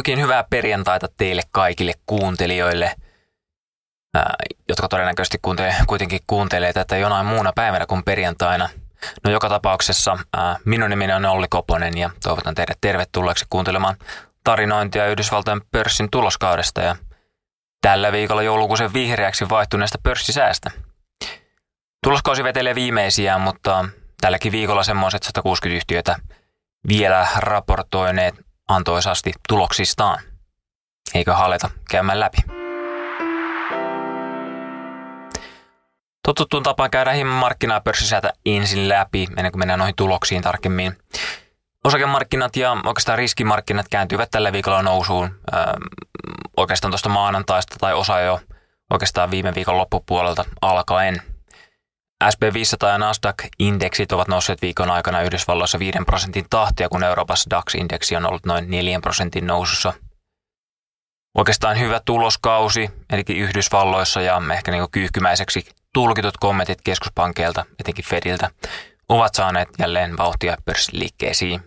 Oikein hyvää perjantaita teille kaikille kuuntelijoille, ää, jotka todennäköisesti kuuntele, kuitenkin kuuntelee tätä jonain muuna päivänä kuin perjantaina. No joka tapauksessa ää, minun nimeni on Olli Koponen ja toivotan teidät tervetulleeksi kuuntelemaan tarinointia Yhdysvaltojen pörssin tuloskaudesta ja tällä viikolla joulukuusen vihreäksi vaihtuneesta pörssisäästä. Tuloskausi vetelee viimeisiä, mutta tälläkin viikolla semmoiset 160 yhtiötä vielä raportoineet antoisasti tuloksistaan. Eikö haleta käymään läpi? Totuttuun tapaan käydään hieman markkinaa pörssisäätä ensin läpi, ennen kuin mennään noihin tuloksiin tarkemmin. Osakemarkkinat ja oikeastaan riskimarkkinat kääntyivät tällä viikolla nousuun öö, oikeastaan tuosta maanantaista tai osa jo oikeastaan viime viikon loppupuolelta alkaen. SP500 ja Nasdaq-indeksit ovat nousseet viikon aikana Yhdysvalloissa 5 prosentin tahtia, kun Euroopassa DAX-indeksi on ollut noin 4 prosentin nousussa. Oikeastaan hyvä tuloskausi, eli Yhdysvalloissa ja ehkä niin kyyhkymäiseksi tulkitut kommentit keskuspankeilta, etenkin Fediltä, ovat saaneet jälleen vauhtia pörssiliikkeisiin.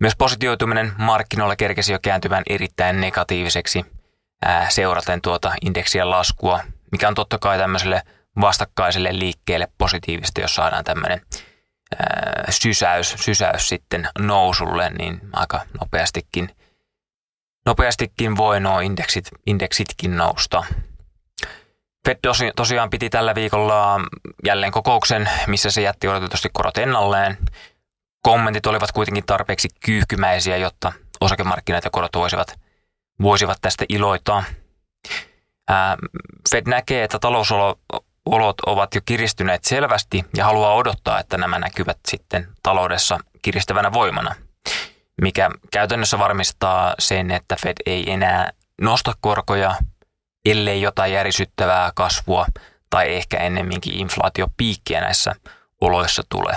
Myös positioituminen markkinoilla kerkesi jo kääntymään erittäin negatiiviseksi seuraten tuota indeksien laskua, mikä on totta kai tämmöiselle vastakkaiselle liikkeelle positiivista, jos saadaan tämmöinen sysäys, sysäys sitten nousulle, niin aika nopeastikin, nopeastikin voi nuo indeksit, indeksitkin nousta. Fed tosiaan piti tällä viikolla jälleen kokouksen, missä se jätti odotetusti korot ennalleen. Kommentit olivat kuitenkin tarpeeksi kyyhkymäisiä, jotta osakemarkkinat ja korot voisivat, voisivat tästä iloita. Fed näkee, että talousolot ovat jo kiristyneet selvästi ja haluaa odottaa, että nämä näkyvät sitten taloudessa kiristävänä voimana, mikä käytännössä varmistaa sen, että Fed ei enää nosta korkoja – ellei jotain järisyttävää kasvua tai ehkä ennemminkin inflaatiopiikkiä näissä oloissa tule.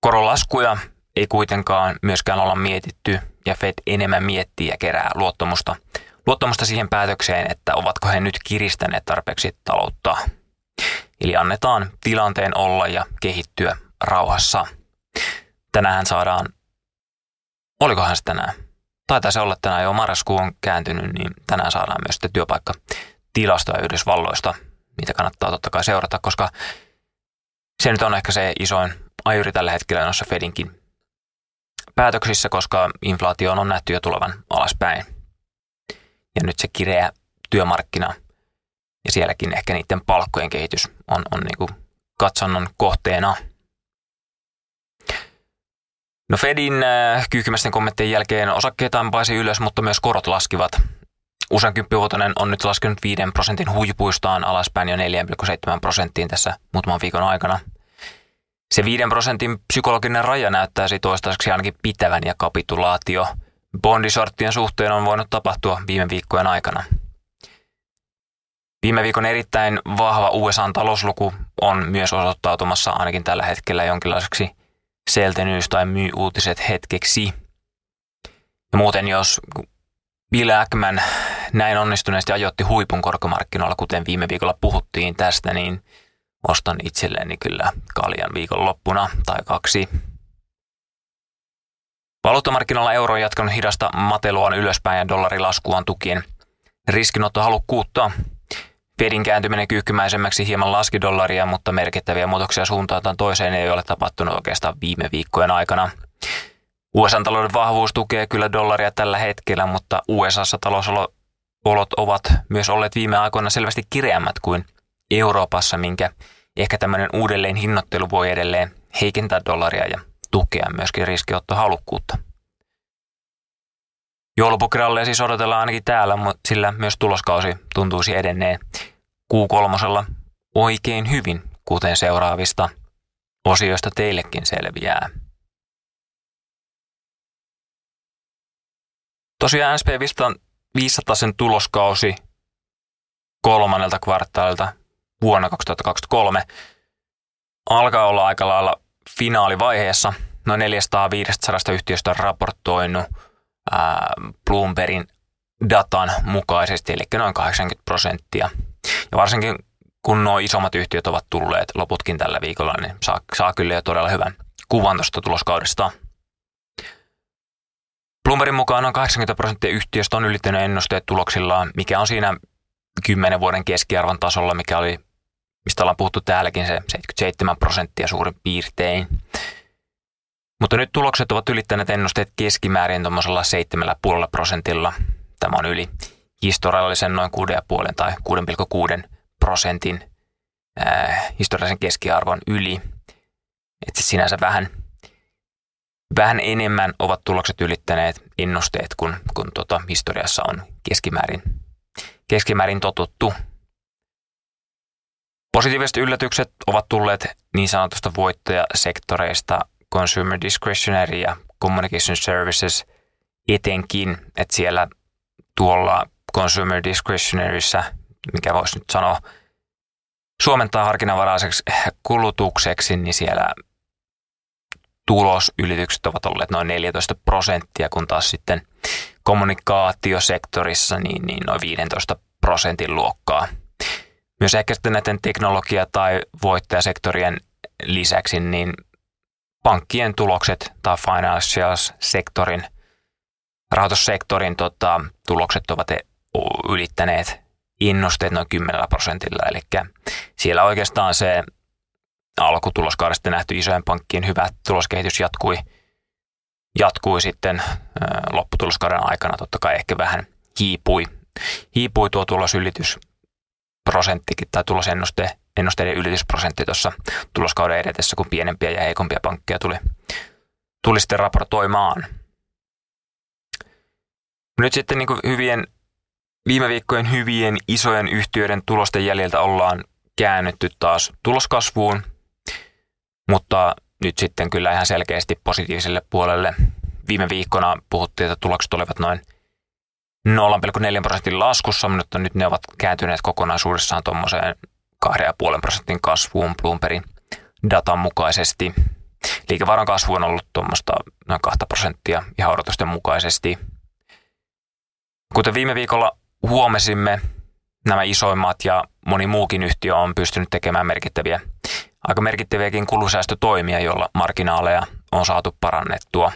Korolaskuja ei kuitenkaan myöskään olla mietitty ja Fed enemmän miettii ja kerää luottamusta, luottamusta siihen päätökseen, että ovatko he nyt kiristäneet tarpeeksi taloutta. Eli annetaan tilanteen olla ja kehittyä rauhassa. Tänään saadaan, olikohan se tänään? taitaa se olla tänään jo marraskuu on kääntynyt, niin tänään saadaan myös sitten työpaikkatilastoja Yhdysvalloista. Niitä kannattaa totta kai seurata, koska se nyt on ehkä se isoin ajuri tällä hetkellä noissa Fedinkin päätöksissä, koska inflaatio on nähty jo tulevan alaspäin. Ja nyt se kireä työmarkkina ja sielläkin ehkä niiden palkkojen kehitys on, on niin kuin katsannon kohteena – No Fedin äh, kyyhkymäisten kommenttien jälkeen osakkeita paisi ylös, mutta myös korot laskivat. Usein kymppivuotoinen on nyt laskenut 5 prosentin huipuistaan alaspäin jo 4,7 prosenttiin tässä muutaman viikon aikana. Se 5 prosentin psykologinen raja näyttäisi toistaiseksi ainakin pitävän ja kapitulaatio bondisorttien suhteen on voinut tapahtua viime viikkojen aikana. Viime viikon erittäin vahva USA-talousluku on myös osoittautumassa ainakin tällä hetkellä jonkinlaiseksi seltenyys tai myy uutiset hetkeksi. Ja muuten jos Bill Ackman näin onnistuneesti ajoitti huipun korkomarkkinoilla, kuten viime viikolla puhuttiin tästä, niin ostan itselleni kyllä kaljan viikon loppuna tai kaksi. Valuuttamarkkinoilla euro on jatkanut hidasta mateluaan ylöspäin ja dollarilaskuaan tukien riskinottohalukkuutta Fedin kääntyminen kyyhkymäisemmäksi hieman laski dollaria, mutta merkittäviä muutoksia suuntaan toiseen ei ole tapahtunut oikeastaan viime viikkojen aikana. USA-talouden vahvuus tukee kyllä dollaria tällä hetkellä, mutta USAssa talousolot ovat myös olleet viime aikoina selvästi kireämmät kuin Euroopassa, minkä ehkä tämmöinen uudelleen hinnoittelu voi edelleen heikentää dollaria ja tukea myöskin riskiottohalukkuutta. Joulupukralleja siis odotellaan ainakin täällä, mutta sillä myös tuloskausi tuntuisi edenneen Q3 oikein hyvin, kuten seuraavista osioista teillekin selviää. Tosiaan SP 500 sen tuloskausi kolmannelta kvartaalilta vuonna 2023 alkaa olla aika lailla finaalivaiheessa. Noin 400-500 yhtiöstä on raportoinut – Bloombergin datan mukaisesti, eli noin 80 prosenttia. Ja varsinkin kun nuo isommat yhtiöt ovat tulleet loputkin tällä viikolla, niin saa, saa kyllä jo todella hyvän kuvan tuosta tuloskaudesta. Bloombergin mukaan noin 80 prosenttia yhtiöstä on ylittänyt ennusteet tuloksillaan, mikä on siinä 10 vuoden keskiarvon tasolla, mikä oli, mistä ollaan puhuttu täälläkin, se 77 prosenttia suurin piirtein. Mutta nyt tulokset ovat ylittäneet ennusteet keskimäärin tuommoisella 7,5 prosentilla. Tämä on yli historiallisen noin 6,5 tai 6,6 prosentin äh, historiallisen keskiarvon yli. Että sinänsä vähän, vähän enemmän ovat tulokset ylittäneet ennusteet kuin, kun tota historiassa on keskimäärin, keskimäärin totuttu. Positiiviset yllätykset ovat tulleet niin sanotusta voittajasektoreista consumer discretionary ja communication services etenkin, että siellä tuolla consumer discretionaryssä, mikä voisi nyt sanoa suomentaa harkinnanvaraiseksi kulutukseksi, niin siellä tulosylitykset ovat olleet noin 14 prosenttia, kun taas sitten kommunikaatiosektorissa niin, niin noin 15 prosentin luokkaa. Myös ehkä sitten näiden teknologia- tai voittajasektorien lisäksi niin pankkien tulokset tai financials-sektorin, rahoitussektorin tota, tulokset ovat ylittäneet innosteet noin 10 prosentilla. Eli siellä oikeastaan se alkutuloskaudesta nähty isojen pankkien hyvä tuloskehitys jatkui, jatkui sitten lopputuloskauden aikana totta kai ehkä vähän hiipui, hiipui tuo tulosylitys prosenttikin tai tulosennuste ennusteiden ylitysprosentti tuossa tuloskauden edetessä, kun pienempiä ja heikompia pankkeja tuli, tuli sitten raportoimaan. Nyt sitten niin hyvien, viime viikkojen hyvien isojen yhtiöiden tulosten jäljiltä ollaan käännytty taas tuloskasvuun, mutta nyt sitten kyllä ihan selkeästi positiiviselle puolelle. Viime viikkona puhuttiin, että tulokset olivat noin 0,4 prosentin laskussa, mutta nyt ne ovat kääntyneet kokonaisuudessaan tuommoiseen 2,5 prosentin kasvuun Bloombergin datan mukaisesti. Liikevaran kasvu on ollut tuommoista noin 2 prosenttia ihan odotusten mukaisesti. Kuten viime viikolla huomasimme, nämä isoimmat ja moni muukin yhtiö on pystynyt tekemään merkittäviä, aika merkittäviäkin kulusäästötoimia, joilla marginaaleja on saatu parannettua.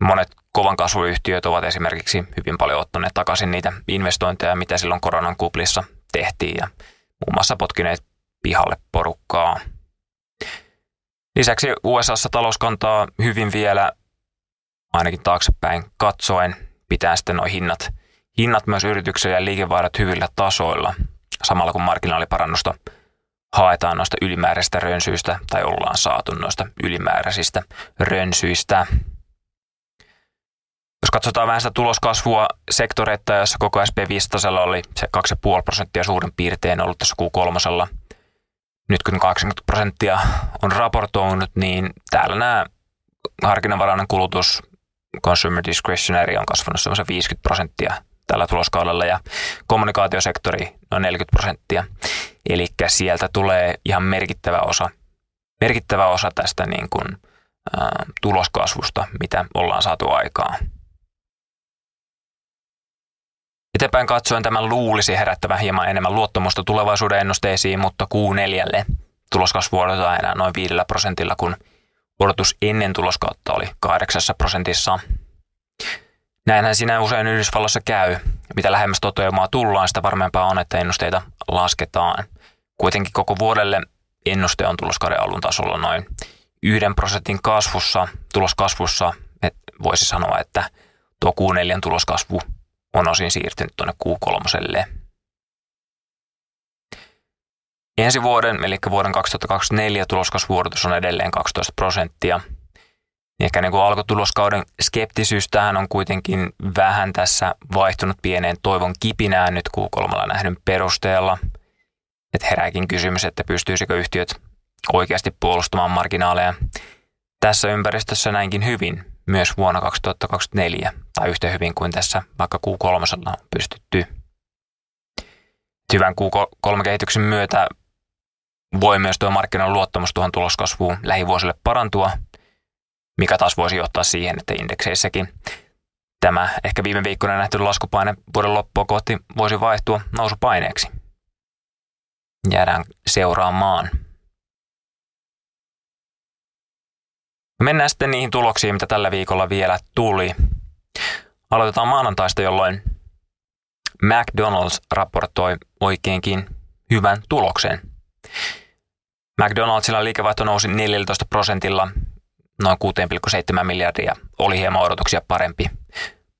Monet kovan kasvuyhtiöt ovat esimerkiksi hyvin paljon ottaneet takaisin niitä investointeja, mitä silloin koronan kuplissa tehtiin ja muun muassa potkineet pihalle porukkaa. Lisäksi USAssa talous kantaa hyvin vielä, ainakin taaksepäin katsoen, pitää sitten nuo hinnat, hinnat myös yrityksille ja liikevaihdot hyvillä tasoilla, samalla kun marginaaliparannusta haetaan noista ylimääräisistä rönsyistä tai ollaan saatu noista ylimääräisistä rönsyistä. Jos katsotaan vähän sitä tuloskasvua sektoreita, jossa koko SP5 oli se 2,5 prosenttia suurin piirtein ollut tässä Q3. Nyt kun 80 prosenttia on raportoinut, niin täällä nämä harkinnanvarainen kulutus, consumer discretionary on kasvanut semmoisen 50 prosenttia tällä tuloskaudella ja kommunikaatiosektori noin 40 prosenttia. Eli sieltä tulee ihan merkittävä osa, merkittävä osa tästä niin kuin, ä, tuloskasvusta, mitä ollaan saatu aikaan. Eteenpäin katsoen tämän luulisi herättävän hieman enemmän luottamusta tulevaisuuden ennusteisiin, mutta Q4 tuloskasvu odotetaan enää noin 5 prosentilla, kun odotus ennen tuloskautta oli 8 prosentissa. Näinhän siinä usein Yhdysvalloissa käy. Mitä lähemmäs toteumaa tullaan, sitä varmempaa on, että ennusteita lasketaan. Kuitenkin koko vuodelle ennuste on tuloskauden alun tasolla noin yhden prosentin kasvussa, tuloskasvussa. Et voisi sanoa, että tuo Q4 tuloskasvu on osin siirtynyt tuonne Q3. Ensi vuoden, eli vuoden 2024 tuloskasvuodotus on edelleen 12 prosenttia. Ehkä niin kuin alkutuloskauden skeptisyys tähän on kuitenkin vähän tässä vaihtunut pieneen toivon kipinään nyt Q3 nähdyn perusteella. Että herääkin kysymys, että pystyisikö yhtiöt oikeasti puolustamaan marginaaleja tässä ympäristössä näinkin hyvin myös vuonna 2024 tai yhtä hyvin kuin tässä vaikka Q3 on pystytty. Hyvän Q3-kehityksen myötä voi myös tuo markkinan luottamus tuohon tuloskasvuun lähivuosille parantua, mikä taas voisi johtaa siihen, että indekseissäkin tämä ehkä viime viikkoina nähty laskupaine vuoden loppua kohti voisi vaihtua nousupaineeksi. Jäädään seuraamaan. Mennään sitten niihin tuloksiin, mitä tällä viikolla vielä tuli. Aloitetaan maanantaista, jolloin McDonald's raportoi oikeinkin hyvän tuloksen. McDonaldsilla liikevaihto nousi 14 prosentilla noin 6,7 miljardia. Oli hieman odotuksia parempi,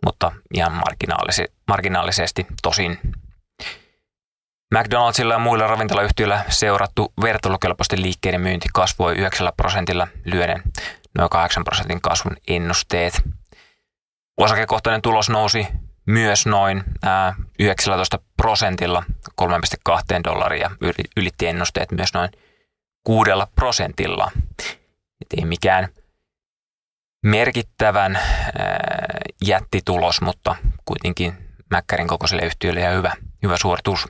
mutta ihan marginaalisi, marginaalisesti tosin. McDonaldsilla ja muilla ravintolayhtiöillä seurattu vertailukelpoisten liikkeiden myynti kasvoi 9 prosentilla lyöden noin 8 prosentin kasvun ennusteet. Osakekohtainen tulos nousi myös noin 19 prosentilla 3,2 dollaria. Ylitti ennusteet myös noin kuudella prosentilla. Et ei mikään merkittävän jättitulos, mutta kuitenkin Mäkkärin kokoiselle yhtiölle ja hyvä, hyvä suoritus.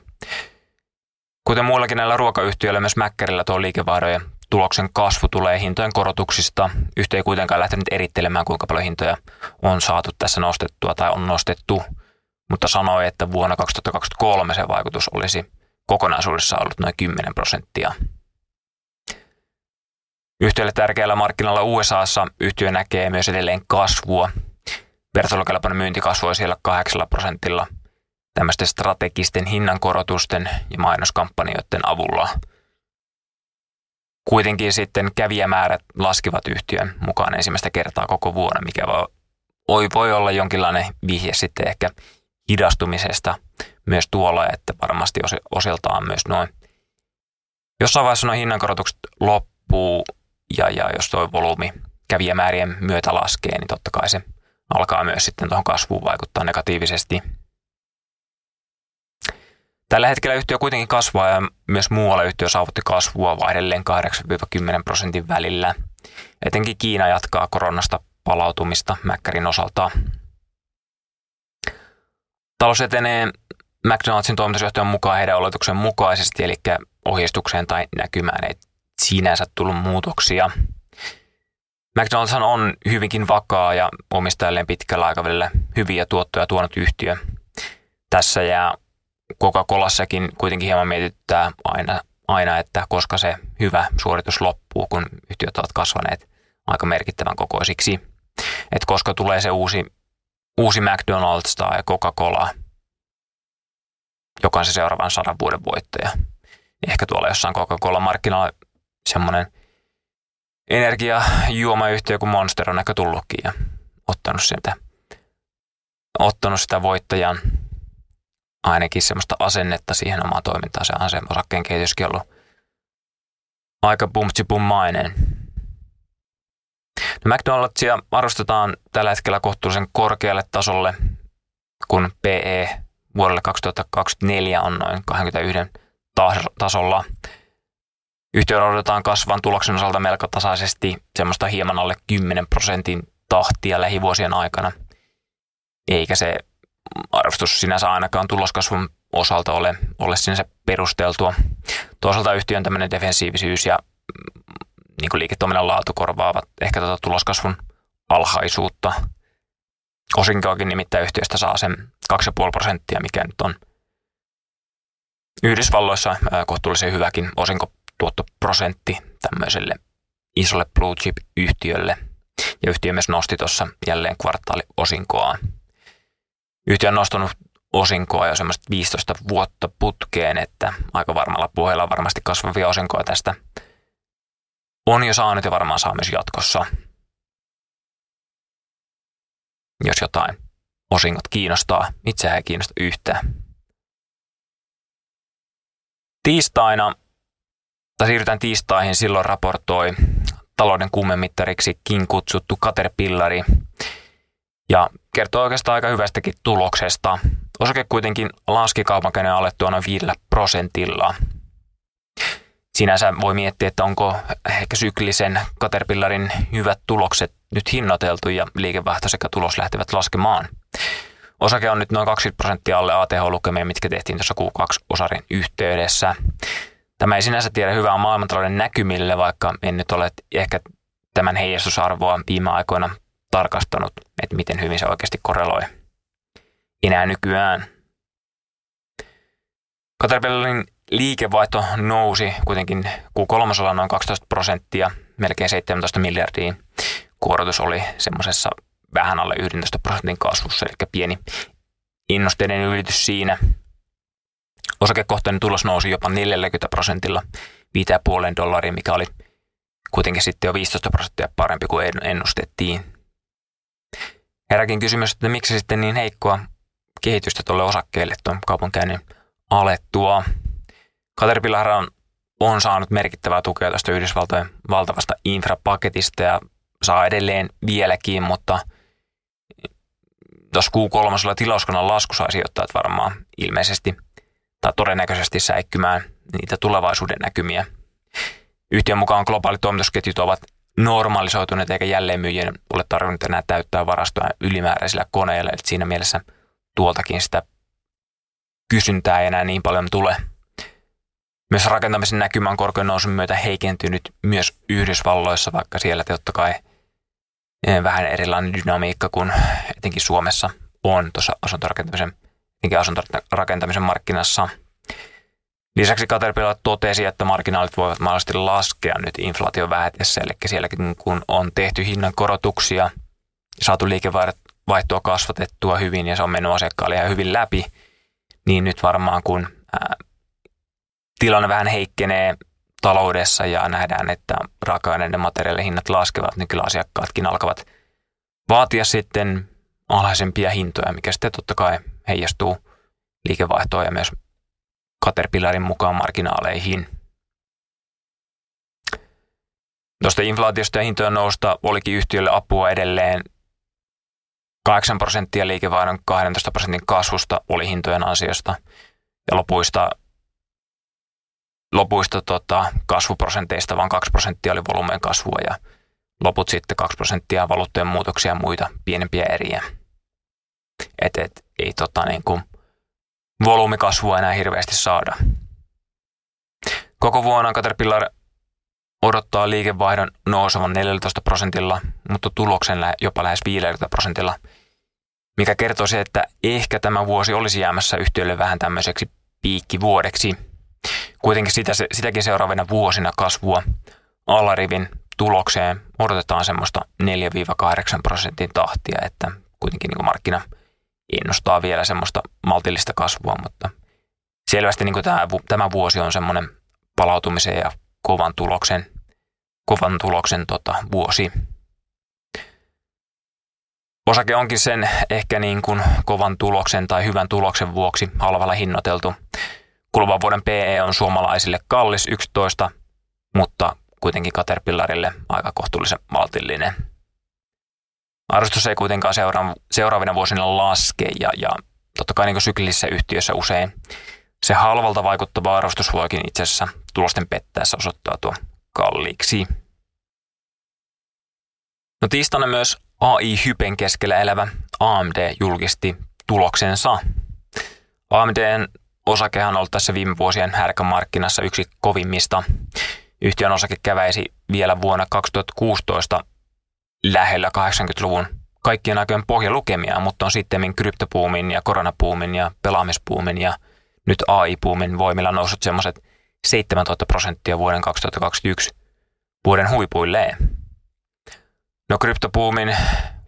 Kuten muillakin näillä ruokayhtiöillä, myös Mäkkärillä tuo liikevaihdon ja tuloksen kasvu tulee hintojen korotuksista. Yhtiö ei kuitenkaan lähtenyt erittelemään, kuinka paljon hintoja on saatu tässä nostettua tai on nostettu, mutta sanoi, että vuonna 2023 se vaikutus olisi kokonaisuudessa ollut noin 10 prosenttia. Yhtiölle tärkeällä markkinoilla USAssa yhtiö näkee myös edelleen kasvua. Vertailukelpoinen myynti kasvoi siellä 8 prosentilla tämmöisten strategisten hinnankorotusten ja mainoskampanjoiden avulla – Kuitenkin sitten kävijämäärät laskivat yhtiön mukaan ensimmäistä kertaa koko vuonna, mikä voi, voi olla jonkinlainen vihje sitten ehkä hidastumisesta myös tuolla, että varmasti osiltaan myös noin. Jossain vaiheessa noin hinnankorotukset loppuu ja, ja jos tuo volyymi kävijämäärien myötä laskee, niin totta kai se alkaa myös sitten tuohon kasvuun vaikuttaa negatiivisesti – Tällä hetkellä yhtiö kuitenkin kasvaa ja myös muualla yhtiö saavutti kasvua vaihdelleen 8-10 prosentin välillä. Etenkin Kiina jatkaa koronasta palautumista Mäkkärin osalta. Talous etenee McDonaldsin toimitusjohtajan mukaan heidän oletuksen mukaisesti, eli ohjeistukseen tai näkymään ei sinänsä tullut muutoksia. McDonald's on hyvinkin vakaa ja omistajalleen pitkällä aikavälillä hyviä tuottoja tuonut yhtiö. Tässä ja Coca-Colassakin kuitenkin hieman mietittää aina, aina, että koska se hyvä suoritus loppuu, kun yhtiöt ovat kasvaneet aika merkittävän kokoisiksi. Että koska tulee se uusi, uusi McDonald's tai Coca-Cola, joka on se seuraavan sadan vuoden voittaja. Ehkä tuolla jossain Coca-Cola-markkinoilla semmoinen energiajuomayhtiö kuin Monster on ehkä tullutkin ja ottanut, sieltä, ottanut sitä voittajan ainakin semmoista asennetta siihen omaan toimintaan. Se on osakkeen kehityskin ollut aika bumtsipummainen. No McDonald'sia arvostetaan tällä hetkellä kohtuullisen korkealle tasolle, kun PE vuodelle 2024 on noin 21 tasolla. Yhtiön odotetaan kasvan tuloksen osalta melko tasaisesti semmoista hieman alle 10 prosentin tahtia lähivuosien aikana, eikä se arvostus sinänsä ainakaan tuloskasvun osalta ole, ole sinänsä perusteltua. Toisaalta yhtiön tämmöinen defensiivisyys ja mm, niin kuin liiketoiminnan laatu korvaavat ehkä tuota tuloskasvun alhaisuutta. Osinkoakin nimittäin yhtiöstä saa sen 2,5 prosenttia, mikä nyt on Yhdysvalloissa kohtuullisen hyväkin osinkotuottoprosentti tämmöiselle isolle blue chip-yhtiölle. Ja yhtiö myös nosti tuossa jälleen kvartaaliosinkoaan. Yhtiö on nostanut osinkoa jo semmoista 15 vuotta putkeen, että aika varmalla puheella on varmasti kasvavia osinkoja tästä on jo saanut ja varmaan saa myös jatkossa. Jos jotain osingot kiinnostaa, itseään ei kiinnosta yhtään. Tiistaina, tai siirrytään tiistaihin, silloin raportoi talouden kuumemittariksi kutsuttu Caterpillari – ja kertoo oikeastaan aika hyvästäkin tuloksesta. Osake kuitenkin laski kaupankäynnin alettua noin 5 prosentilla. Sinänsä voi miettiä, että onko ehkä syklisen Caterpillarin hyvät tulokset nyt hinnoiteltu ja liikevaihto sekä tulos lähtevät laskemaan. Osake on nyt noin 20 prosenttia alle ATH-lukemia, mitkä tehtiin tuossa Q2-osarin yhteydessä. Tämä ei sinänsä tiedä hyvää maailmantalouden näkymille, vaikka en nyt ole ehkä tämän heijastusarvoa viime aikoina tarkastanut, että miten hyvin se oikeasti korreloi enää nykyään. Caterpillarin liikevaihto nousi kuitenkin Q3 noin 12 prosenttia, melkein 17 miljardia. Kuorotus oli semmoisessa vähän alle 11 prosentin kasvussa, eli pieni innosteiden ylitys siinä. Osakekohtainen tulos nousi jopa 40 prosentilla 5,5 dollaria, mikä oli kuitenkin sitten jo 15 prosenttia parempi kuin ennustettiin. Heräkin kysymys, että miksi sitten niin heikkoa kehitystä tuolle osakkeelle tuon kaupankäynnin alettua. Caterpillar on, on saanut merkittävää tukea tästä Yhdysvaltojen valtavasta infrapaketista ja saa edelleen vieläkin, mutta tuossa Q3 tilauskannan lasku sai sijoittajat varmaan ilmeisesti tai todennäköisesti säikkymään niitä tulevaisuuden näkymiä. Yhtiön mukaan globaalit toimitusketjut ovat normalisoituneet eikä jälleenmyyjien ole tarvinnut enää täyttää varastoa ylimääräisillä koneilla. Eli siinä mielessä tuoltakin sitä kysyntää ei enää niin paljon tule. Myös rakentamisen näkymä on korkean nousun myötä heikentynyt myös Yhdysvalloissa, vaikka siellä totta kai eh, vähän erilainen dynamiikka kuin etenkin Suomessa on tuossa asuntorakentamisen, asuntorakentamisen markkinassa – Lisäksi Caterpillar totesi, että marginaalit voivat mahdollisesti laskea nyt inflaation vähetessä, eli sielläkin kun on tehty hinnan korotuksia, saatu liikevaihtoa kasvatettua hyvin ja se on mennyt asiakkaalle ihan hyvin läpi, niin nyt varmaan kun ää, tilanne vähän heikkenee taloudessa ja nähdään, että raaka-aineiden materiaalihinnat laskevat, niin kyllä asiakkaatkin alkavat vaatia sitten alhaisempia hintoja, mikä sitten totta kai heijastuu liikevaihtoon ja myös Caterpillarin mukaan marginaaleihin. Tuosta inflaatiosta ja hintojen nousta olikin yhtiölle apua edelleen 8 prosenttia liikevaihdon 12 prosentin kasvusta oli hintojen ansiosta ja lopuista, lopuista tota, kasvuprosenteista vain 2 prosenttia oli volumeen kasvua ja loput sitten 2 prosenttia valuuttojen muutoksia ja muita pienempiä eriä. Et, et, ei tota, niin kuin, volyymikasvua enää hirveästi saada. Koko vuonna Caterpillar odottaa liikevaihdon nousevan 14 prosentilla, mutta tuloksen jopa lähes 50 prosentilla, mikä kertoo se, että ehkä tämä vuosi olisi jäämässä yhtiölle vähän tämmöiseksi piikkivuodeksi. Kuitenkin sitä, sitäkin seuraavina vuosina kasvua alarivin tulokseen odotetaan semmoista 4-8 prosentin tahtia, että kuitenkin niin markkina – ennustaa vielä semmoista maltillista kasvua, mutta selvästi niin tämä, tämä vuosi on semmoinen palautumisen ja kovan tuloksen, kovan tuloksen tota, vuosi. Osake onkin sen ehkä niin kuin kovan tuloksen tai hyvän tuloksen vuoksi halvalla hinnoiteltu. Kuluvan vuoden PE on suomalaisille kallis 11, mutta kuitenkin Caterpillarille aika kohtuullisen maltillinen. Arvostus ei kuitenkaan seura- seuraavina vuosina laske ja, ja totta kai niin syklisissä yhtiöissä usein se halvalta vaikuttava arvostus voikin itse asiassa tulosten pettäessä osoittautua kalliiksi. No tiistaina myös AI-hypen keskellä elävä AMD julkisti tuloksensa. AMDn osakehan on ollut tässä viime vuosien härkämarkkinassa yksi kovimmista. Yhtiön osake käväisi vielä vuonna 2016 lähellä 80-luvun kaikkien aikojen pohjalukemia, mutta on sitten kryptopuumin ja koronapuumin ja pelaamispuumin ja nyt AI-puumin voimilla noussut semmoiset 17 prosenttia vuoden 2021 vuoden huipuilleen. No kryptopuumin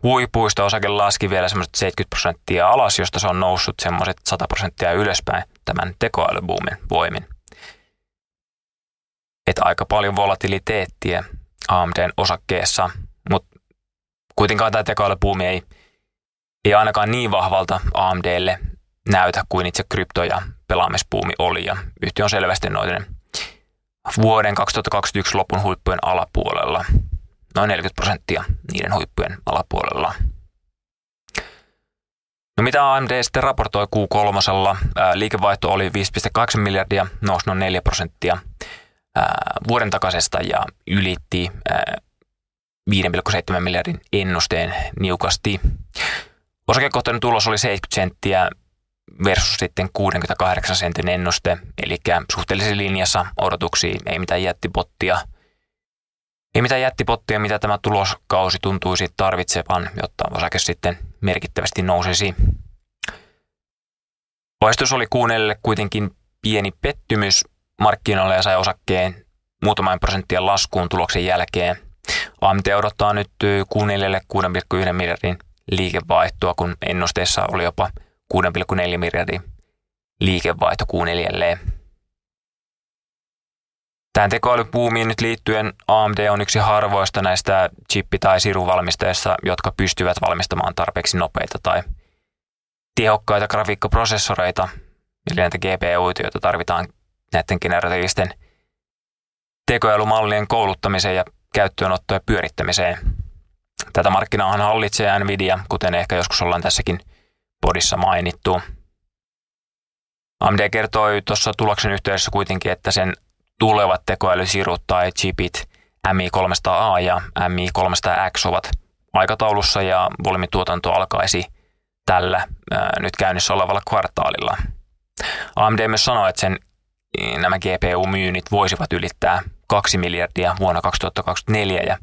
huipuista osake laski vielä semmoiset 70 prosenttia alas, josta se on noussut semmoiset 100 prosenttia ylöspäin tämän tekoälybuumin voimin. Että aika paljon volatiliteettiä AMDn osakkeessa – Kuitenkaan tämä tekoälypuumi ei, ei ainakaan niin vahvalta AMDlle näytä kuin itse krypto- ja pelaamispuumi oli. Ja yhtiö on selvästi noiden vuoden 2021 lopun huippujen alapuolella, noin 40 prosenttia niiden huippujen alapuolella. No mitä AMD sitten raportoi Q3? Liikevaihto oli 5,8 miljardia, nousi noin 4 prosenttia vuoden takaisesta ja ylitti 5,7 miljardin ennusteen niukasti. Osakekohtainen tulos oli 70 senttiä versus sitten 68 sentin ennuste, eli suhteellisen linjassa odotuksiin, ei mitään jättipottia. Ei mitään jättipottia, mitä tämä tuloskausi tuntuisi tarvitsevan, jotta osake sitten merkittävästi nousisi. Vaistus oli kuunnelle kuitenkin pieni pettymys markkinoille ja sai osakkeen muutaman prosenttia laskuun tuloksen jälkeen – AMT odottaa nyt Q4 6,1 miljardin liikevaihtoa, kun ennusteessa oli jopa 6,4 miljardin liikevaihto Q4. Tähän tekoälypuumiin nyt liittyen AMD on yksi harvoista näistä chippi- tai siruvalmistajista, jotka pystyvät valmistamaan tarpeeksi nopeita tai tehokkaita grafiikkaprosessoreita, eli näitä GPUita, joita tarvitaan näiden generatiivisten tekoälymallien kouluttamiseen ja käyttöönottoon ja pyörittämiseen. Tätä markkinaa hallitsee Nvidia, kuten ehkä joskus ollaan tässäkin podissa mainittu. AMD kertoi tuossa tuloksen yhteydessä kuitenkin, että sen tulevat tekoälysirut tai chipit MI300A ja MI300X ovat aikataulussa ja volyymituotanto alkaisi tällä ää, nyt käynnissä olevalla kvartaalilla. AMD myös sanoi, että sen nämä GPU-myynnit voisivat ylittää 2 miljardia vuonna 2024 ja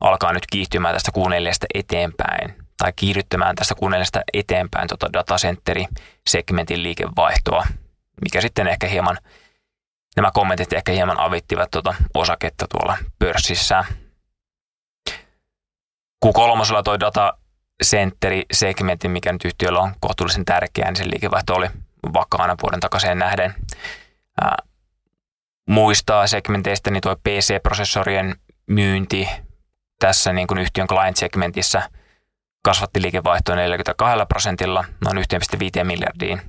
alkaa nyt kiihtymään tästä Q4 eteenpäin tai kiihdyttämään tästä Q4 eteenpäin tota datacenteri-segmentin liikevaihtoa, mikä sitten ehkä hieman, nämä kommentit ehkä hieman avittivat tuota osaketta tuolla pörssissä. Q3 toi datacenteri-segmentin, mikä nyt yhtiöllä on kohtuullisen tärkeä, niin sen liikevaihto oli vakaana vuoden takaisin nähden muistaa segmenteistä, niin tuo PC-prosessorien myynti tässä niin kuin yhtiön client-segmentissä kasvatti liikevaihtoa 42 prosentilla noin 1,5 miljardiin.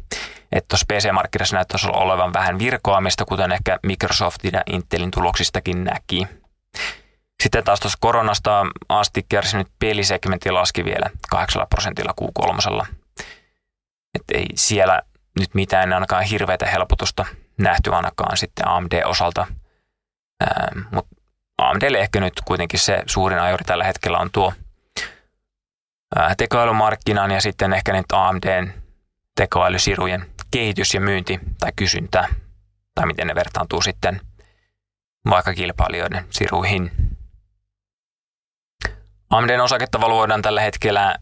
Että tuossa PC-markkinassa näyttäisi olevan vähän virkoamista, kuten ehkä Microsoftin ja Intelin tuloksistakin näki. Sitten taas tuossa koronasta asti kärsinyt pelisegmentti laski vielä 8 prosentilla Q3. Että ei siellä nyt mitään ainakaan hirveätä helpotusta nähty ainakaan sitten AMD-osalta. Ähm, Mutta AMDlle ehkä nyt kuitenkin se suurin ajuri tällä hetkellä on tuo äh, tekoälymarkkinan ja sitten ehkä nyt AMDn tekoälysirujen kehitys ja myynti tai kysyntä, tai miten ne vertaantuu sitten vaikka kilpailijoiden siruihin. AMDn osaketta valuoidaan tällä hetkellä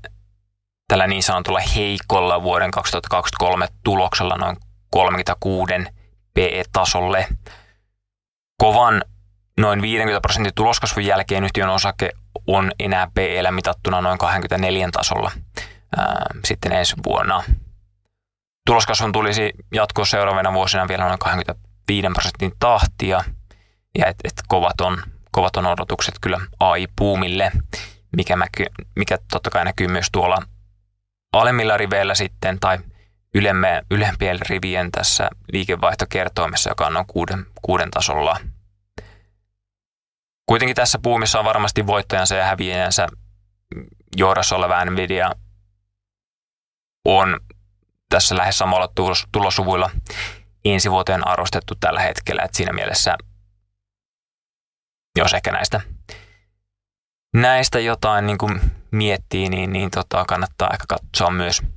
tällä niin sanotulla heikolla vuoden 2023 tuloksella noin 36 PE-tasolle. Kovan noin 50 prosentin tuloskasvun jälkeen yhtiön osake on enää PE mitattuna noin 24 tasolla ää, sitten ensi vuonna. Tuloskasvun tulisi jatkoa seuraavina vuosina vielä noin 25 prosentin tahtia ja et, et kovat, on, kovat on odotukset kyllä AI-puumille, mikä, mäky, mikä totta kai näkyy myös tuolla alemmilla riveillä sitten tai – ylemme, ylempien rivien tässä liikevaihtokertoimessa, joka on noin kuuden, kuuden tasolla. Kuitenkin tässä puumissa on varmasti voittajansa ja häviäjänsä johdossa oleva Nvidia on tässä lähes samalla tulos, tulosuvuilla ensi vuoteen arvostettu tällä hetkellä. että siinä mielessä, jos ehkä näistä, näistä jotain niin kuin miettii, niin, niin tota, kannattaa ehkä katsoa myös –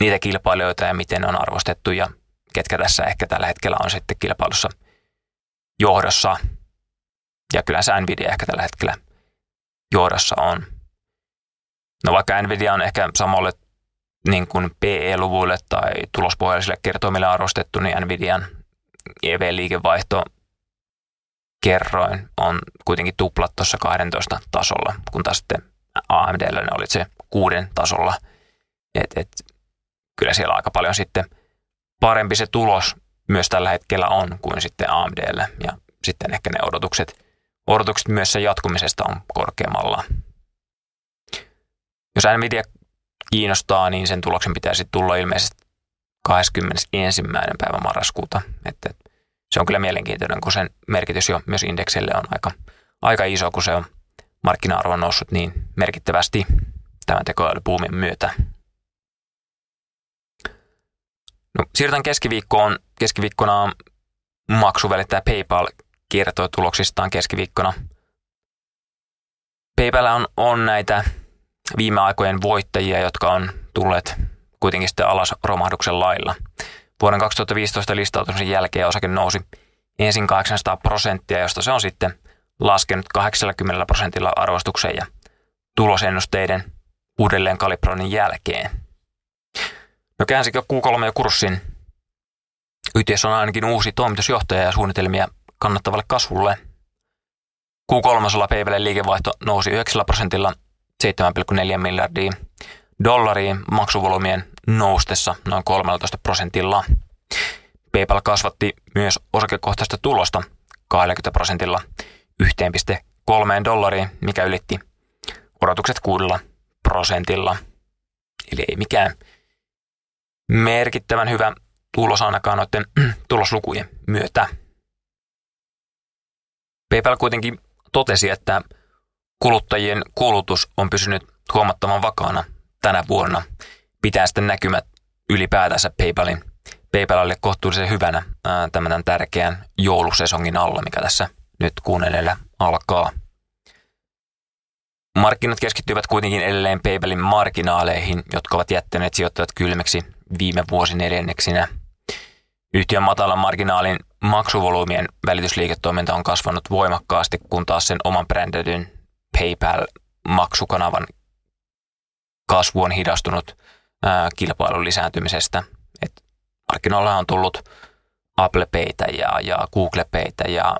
niitä kilpailijoita ja miten ne on arvostettu ja ketkä tässä ehkä tällä hetkellä on sitten kilpailussa johdossa. Ja kyllä se Nvidia ehkä tällä hetkellä johdossa on. No vaikka Nvidia on ehkä samalle niin kuin PE-luvuille tai tulospohjaisille kertoimille arvostettu, niin Nvidian EV-liikevaihto kerroin on kuitenkin tuplat tuossa 12 tasolla, kun taas sitten AMDllä ne oli se kuuden tasolla. Et, et kyllä siellä aika paljon sitten parempi se tulos myös tällä hetkellä on kuin sitten AMDlle ja sitten ehkä ne odotukset, odotukset myös sen jatkumisesta on korkeammalla. Jos Nvidia kiinnostaa, niin sen tuloksen pitäisi tulla ilmeisesti 21. päivä marraskuuta. Että se on kyllä mielenkiintoinen, kun sen merkitys jo myös indeksille on aika, aika iso, kun se on markkina-arvo noussut niin merkittävästi tämän tekoälypuumin myötä. No, siirrytään keskiviikkoon. Keskiviikkona maksuvälittäjä PayPal kertoi tuloksistaan keskiviikkona. PayPal on, on näitä viime aikojen voittajia, jotka on tulleet kuitenkin sitten alas romahduksen lailla. Vuoden 2015 listautumisen jälkeen osake nousi ensin 800 prosenttia, josta se on sitten laskenut 80 prosentilla arvostuksen ja tulosennusteiden uudelleen kalibroinnin jälkeen. No käänsikö Q3 ja kurssin? Yhtiössä on ainakin uusi toimitusjohtaja ja suunnitelmia kannattavalle kasvulle. Q3 PayPalin liikevaihto nousi 9 prosentilla 7,4 miljardia dollariin maksuvolumien noustessa noin 13 prosentilla. PayPal kasvatti myös osakekohtaista tulosta 20 prosentilla 1,3 dollariin, mikä ylitti odotukset 6 prosentilla. Eli ei mikään merkittävän hyvä tulos ainakaan noiden tuloslukujen myötä. PayPal kuitenkin totesi, että kuluttajien kulutus on pysynyt huomattavan vakaana tänä vuonna. Pitää sitten näkymät ylipäätänsä PayPalin, PayPalille kohtuullisen hyvänä tämän tärkeän joulusesongin alla, mikä tässä nyt kuunnelleille alkaa. Markkinat keskittyvät kuitenkin edelleen PayPalin marginaaleihin, jotka ovat jättäneet sijoittajat kylmäksi viime vuosineljänneksinä. Yhtiön matalan marginaalin maksuvolyymien välitysliiketoiminta on kasvanut voimakkaasti, kun taas sen oman brändetyn PayPal-maksukanavan kasvu on hidastunut ää, kilpailun lisääntymisestä. Et markkinoilla on tullut Apple Paytä ja, ja Google Paytä ja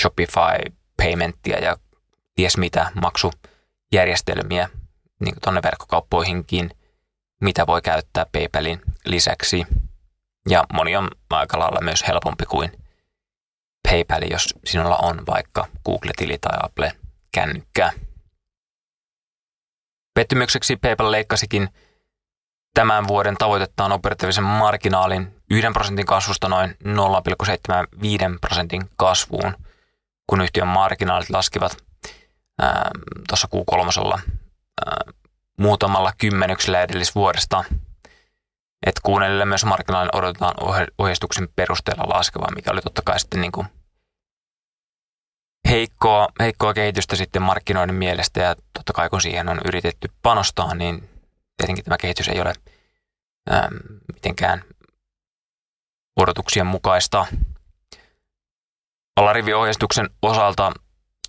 Shopify Paymentia ja ties mitä maksujärjestelmiä niin tuonne verkkokauppoihinkin, mitä voi käyttää PayPalin lisäksi. Ja moni on aika lailla myös helpompi kuin PayPal, jos sinulla on vaikka Google-tili tai Apple-kännykkää. Pettymykseksi PayPal leikkasikin tämän vuoden tavoitettaan operatiivisen marginaalin 1 prosentin kasvusta noin 0,75 prosentin kasvuun, kun yhtiön marginaalit laskivat tuossa Q3 muutamalla kymmenyksellä edellisvuodesta. Että kuunnelille myös marginaalin odotetaan ohjeistuksen perusteella laskevan, mikä oli totta kai sitten niin kuin heikkoa, heikkoa kehitystä sitten markkinoiden mielestä ja totta kai kun siihen on yritetty panostaa, niin tietenkin tämä kehitys ei ole ähm, mitenkään odotuksien mukaista. Alariviohjeistuksen osalta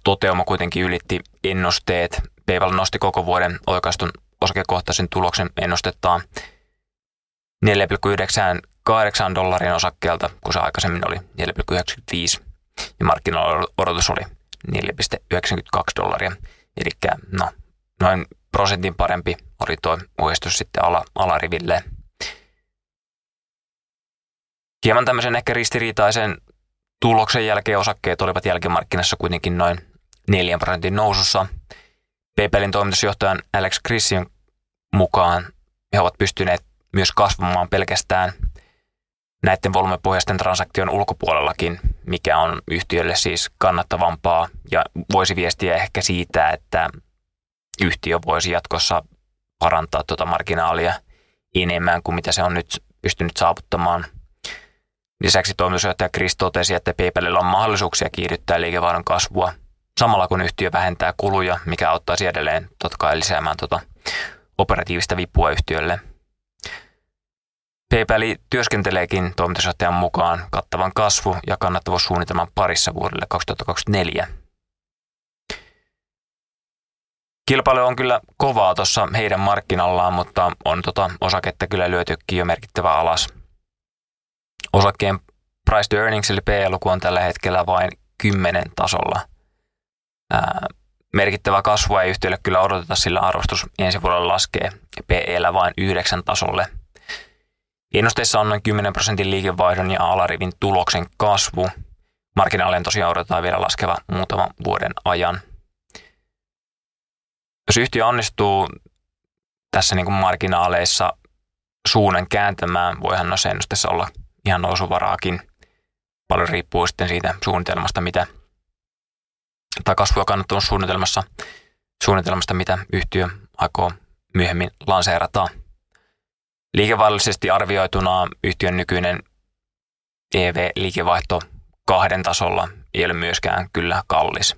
toteuma kuitenkin ylitti ennusteet. PayPal nosti koko vuoden oikaistun osakekohtaisen tuloksen ennustettaan 4,98 dollarin osakkeelta, kun se aikaisemmin oli 4,95 ja markkinoilla odotus oli 4,92 dollaria. Eli no, noin prosentin parempi oli tuo uudistus sitten ala, alariville. Hieman tämmöisen ehkä ristiriitaisen tuloksen jälkeen osakkeet olivat jälkimarkkinassa kuitenkin noin 4 prosentin nousussa. PayPalin toimitusjohtajan Alex Christian mukaan he ovat pystyneet myös kasvamaan pelkästään – näiden volyymipohjaisten transaktion ulkopuolellakin, mikä on yhtiölle siis kannattavampaa ja voisi viestiä ehkä siitä, että yhtiö voisi jatkossa parantaa tuota marginaalia enemmän kuin mitä se on nyt pystynyt saavuttamaan. Lisäksi toimitusjohtaja Chris totesi, että PayPalilla on mahdollisuuksia kiihdyttää liikevaihdon kasvua samalla kun yhtiö vähentää kuluja, mikä auttaisi edelleen totta kai lisäämään tuota operatiivista vipua yhtiölle – PayPal työskenteleekin toimitusjohtajan mukaan kattavan kasvu- ja kannattavuussuunnitelman parissa vuodelle 2024. Kilpailu on kyllä kovaa tuossa heidän markkinallaan, mutta on tota osaketta kyllä lyötykin jo merkittävä alas. Osakkeen price to earnings eli PE-luku on tällä hetkellä vain 10 tasolla. Merkittävä kasvu ei yhtiölle kyllä odoteta, sillä arvostus ensi vuodella laskee PEllä vain 9 tasolle – Ennusteissa on noin 10 prosentin liikevaihdon ja alarivin tuloksen kasvu. Marginaalien tosiaan odotetaan vielä laskeva muutaman vuoden ajan. Jos yhtiö onnistuu tässä niin kuin marginaaleissa suunnan kääntämään, voihan noissa ennusteissa olla ihan nousuvaraakin. Paljon riippuu sitten siitä suunnitelmasta, mitä, tai kasvua kannattanut suunnitelmassa, suunnitelmasta, mitä yhtiö aikoo myöhemmin lanseerata. Liikevaihdollisesti arvioituna yhtiön nykyinen EV-liikevaihto kahden tasolla ei ole myöskään kyllä kallis.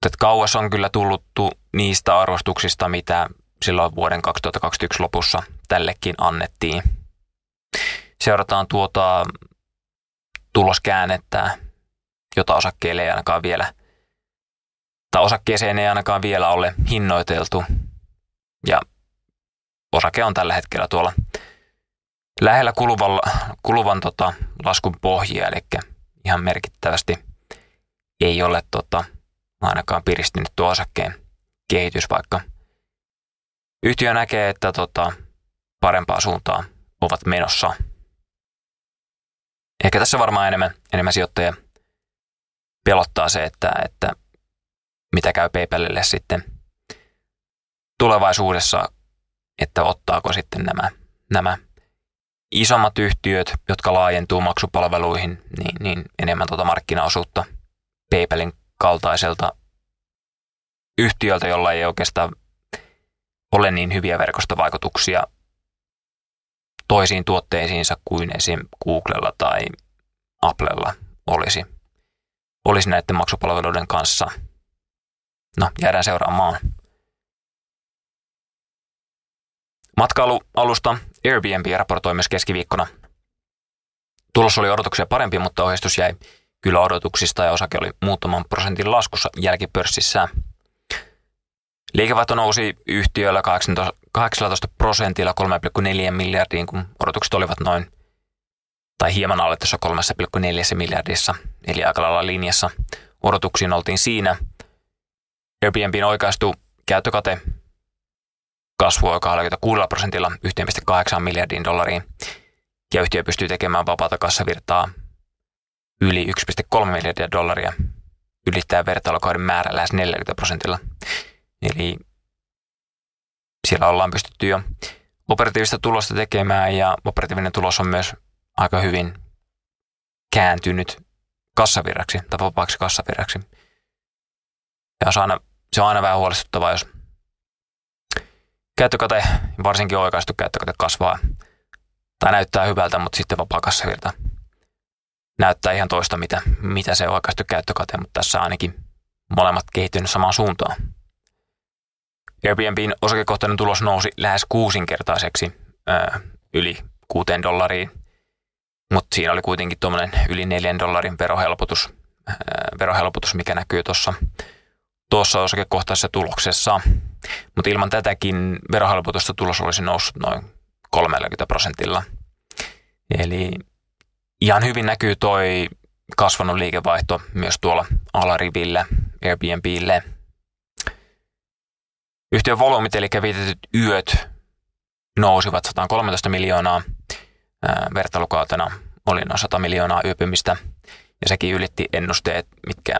Tätä kauas on kyllä tullut niistä arvostuksista, mitä silloin vuoden 2021 lopussa tällekin annettiin. Seurataan tuota tuloskäännettä, jota osakkeelle ei ainakaan vielä, tai osakkeeseen ei ainakaan vielä ole hinnoiteltu. Ja osake on tällä hetkellä tuolla lähellä kuluvalla, kuluvan tota, laskun pohjia, eli ihan merkittävästi ei ole tota, ainakaan piristynyt tuo osakkeen kehitys, vaikka yhtiö näkee, että tota, parempaa suuntaa ovat menossa. Ehkä tässä varmaan enemmän, enemmän sijoittajia pelottaa se, että, että mitä käy PayPalille sitten tulevaisuudessa, että ottaako sitten nämä, nämä isommat yhtiöt, jotka laajentuu maksupalveluihin, niin, niin enemmän tuota markkinaosuutta PayPalin kaltaiselta yhtiöltä, jolla ei oikeastaan ole niin hyviä verkostovaikutuksia toisiin tuotteisiinsa kuin esim. Googlella tai Applella olisi, olisi näiden maksupalveluiden kanssa. No, jäädään seuraamaan. Matkailualusta Airbnb raportoi myös keskiviikkona. Tulos oli odotuksia parempi, mutta ohjeistus jäi kyllä odotuksista ja osake oli muutaman prosentin laskussa jälkipörssissä. Liikevaihto nousi yhtiöllä 18 prosentilla 3,4 miljardiin, kun odotukset olivat noin tai hieman alle tuossa 3,4 miljardissa, eli aika lailla linjassa. Odotuksiin oltiin siinä. Airbnbin oikeastu käyttökate kasvua 26 prosentilla 1,8 miljardiin dollariin, ja yhtiö pystyy tekemään vapaata kassavirtaa yli 1,3 miljardia dollaria, ylittää vertailukauden määrä lähes 40 prosentilla. Eli siellä ollaan pystytty jo operatiivista tulosta tekemään ja operatiivinen tulos on myös aika hyvin kääntynyt kassavirraksi tai vapaaksi kassavirraksi. Ja se on aina, se on aina vähän huolestuttavaa, jos käyttökate, varsinkin oikaistu käyttökate kasvaa tai näyttää hyvältä, mutta sitten vapaa kassavirta näyttää ihan toista, mitä, mitä se oikaistu käyttökate, mutta tässä ainakin molemmat kehittynyt samaan suuntaan. Airbnbin osakekohtainen tulos nousi lähes kuusinkertaiseksi ää, yli kuuteen dollariin, mutta siinä oli kuitenkin tuommoinen yli neljän dollarin verohelpotus, verohelpotus mikä näkyy tuossa tuossa osakekohtaisessa tuloksessa. Mutta ilman tätäkin verohelpotusta tulos olisi noussut noin 30 prosentilla. Eli ihan hyvin näkyy toi kasvanut liikevaihto myös tuolla alarivillä Airbnbille – Yhtiön volyymit, eli viitetyt yöt, nousivat 113 miljoonaa vertailukautena. Oli noin 100 miljoonaa yöpymistä, ja sekin ylitti ennusteet, mitkä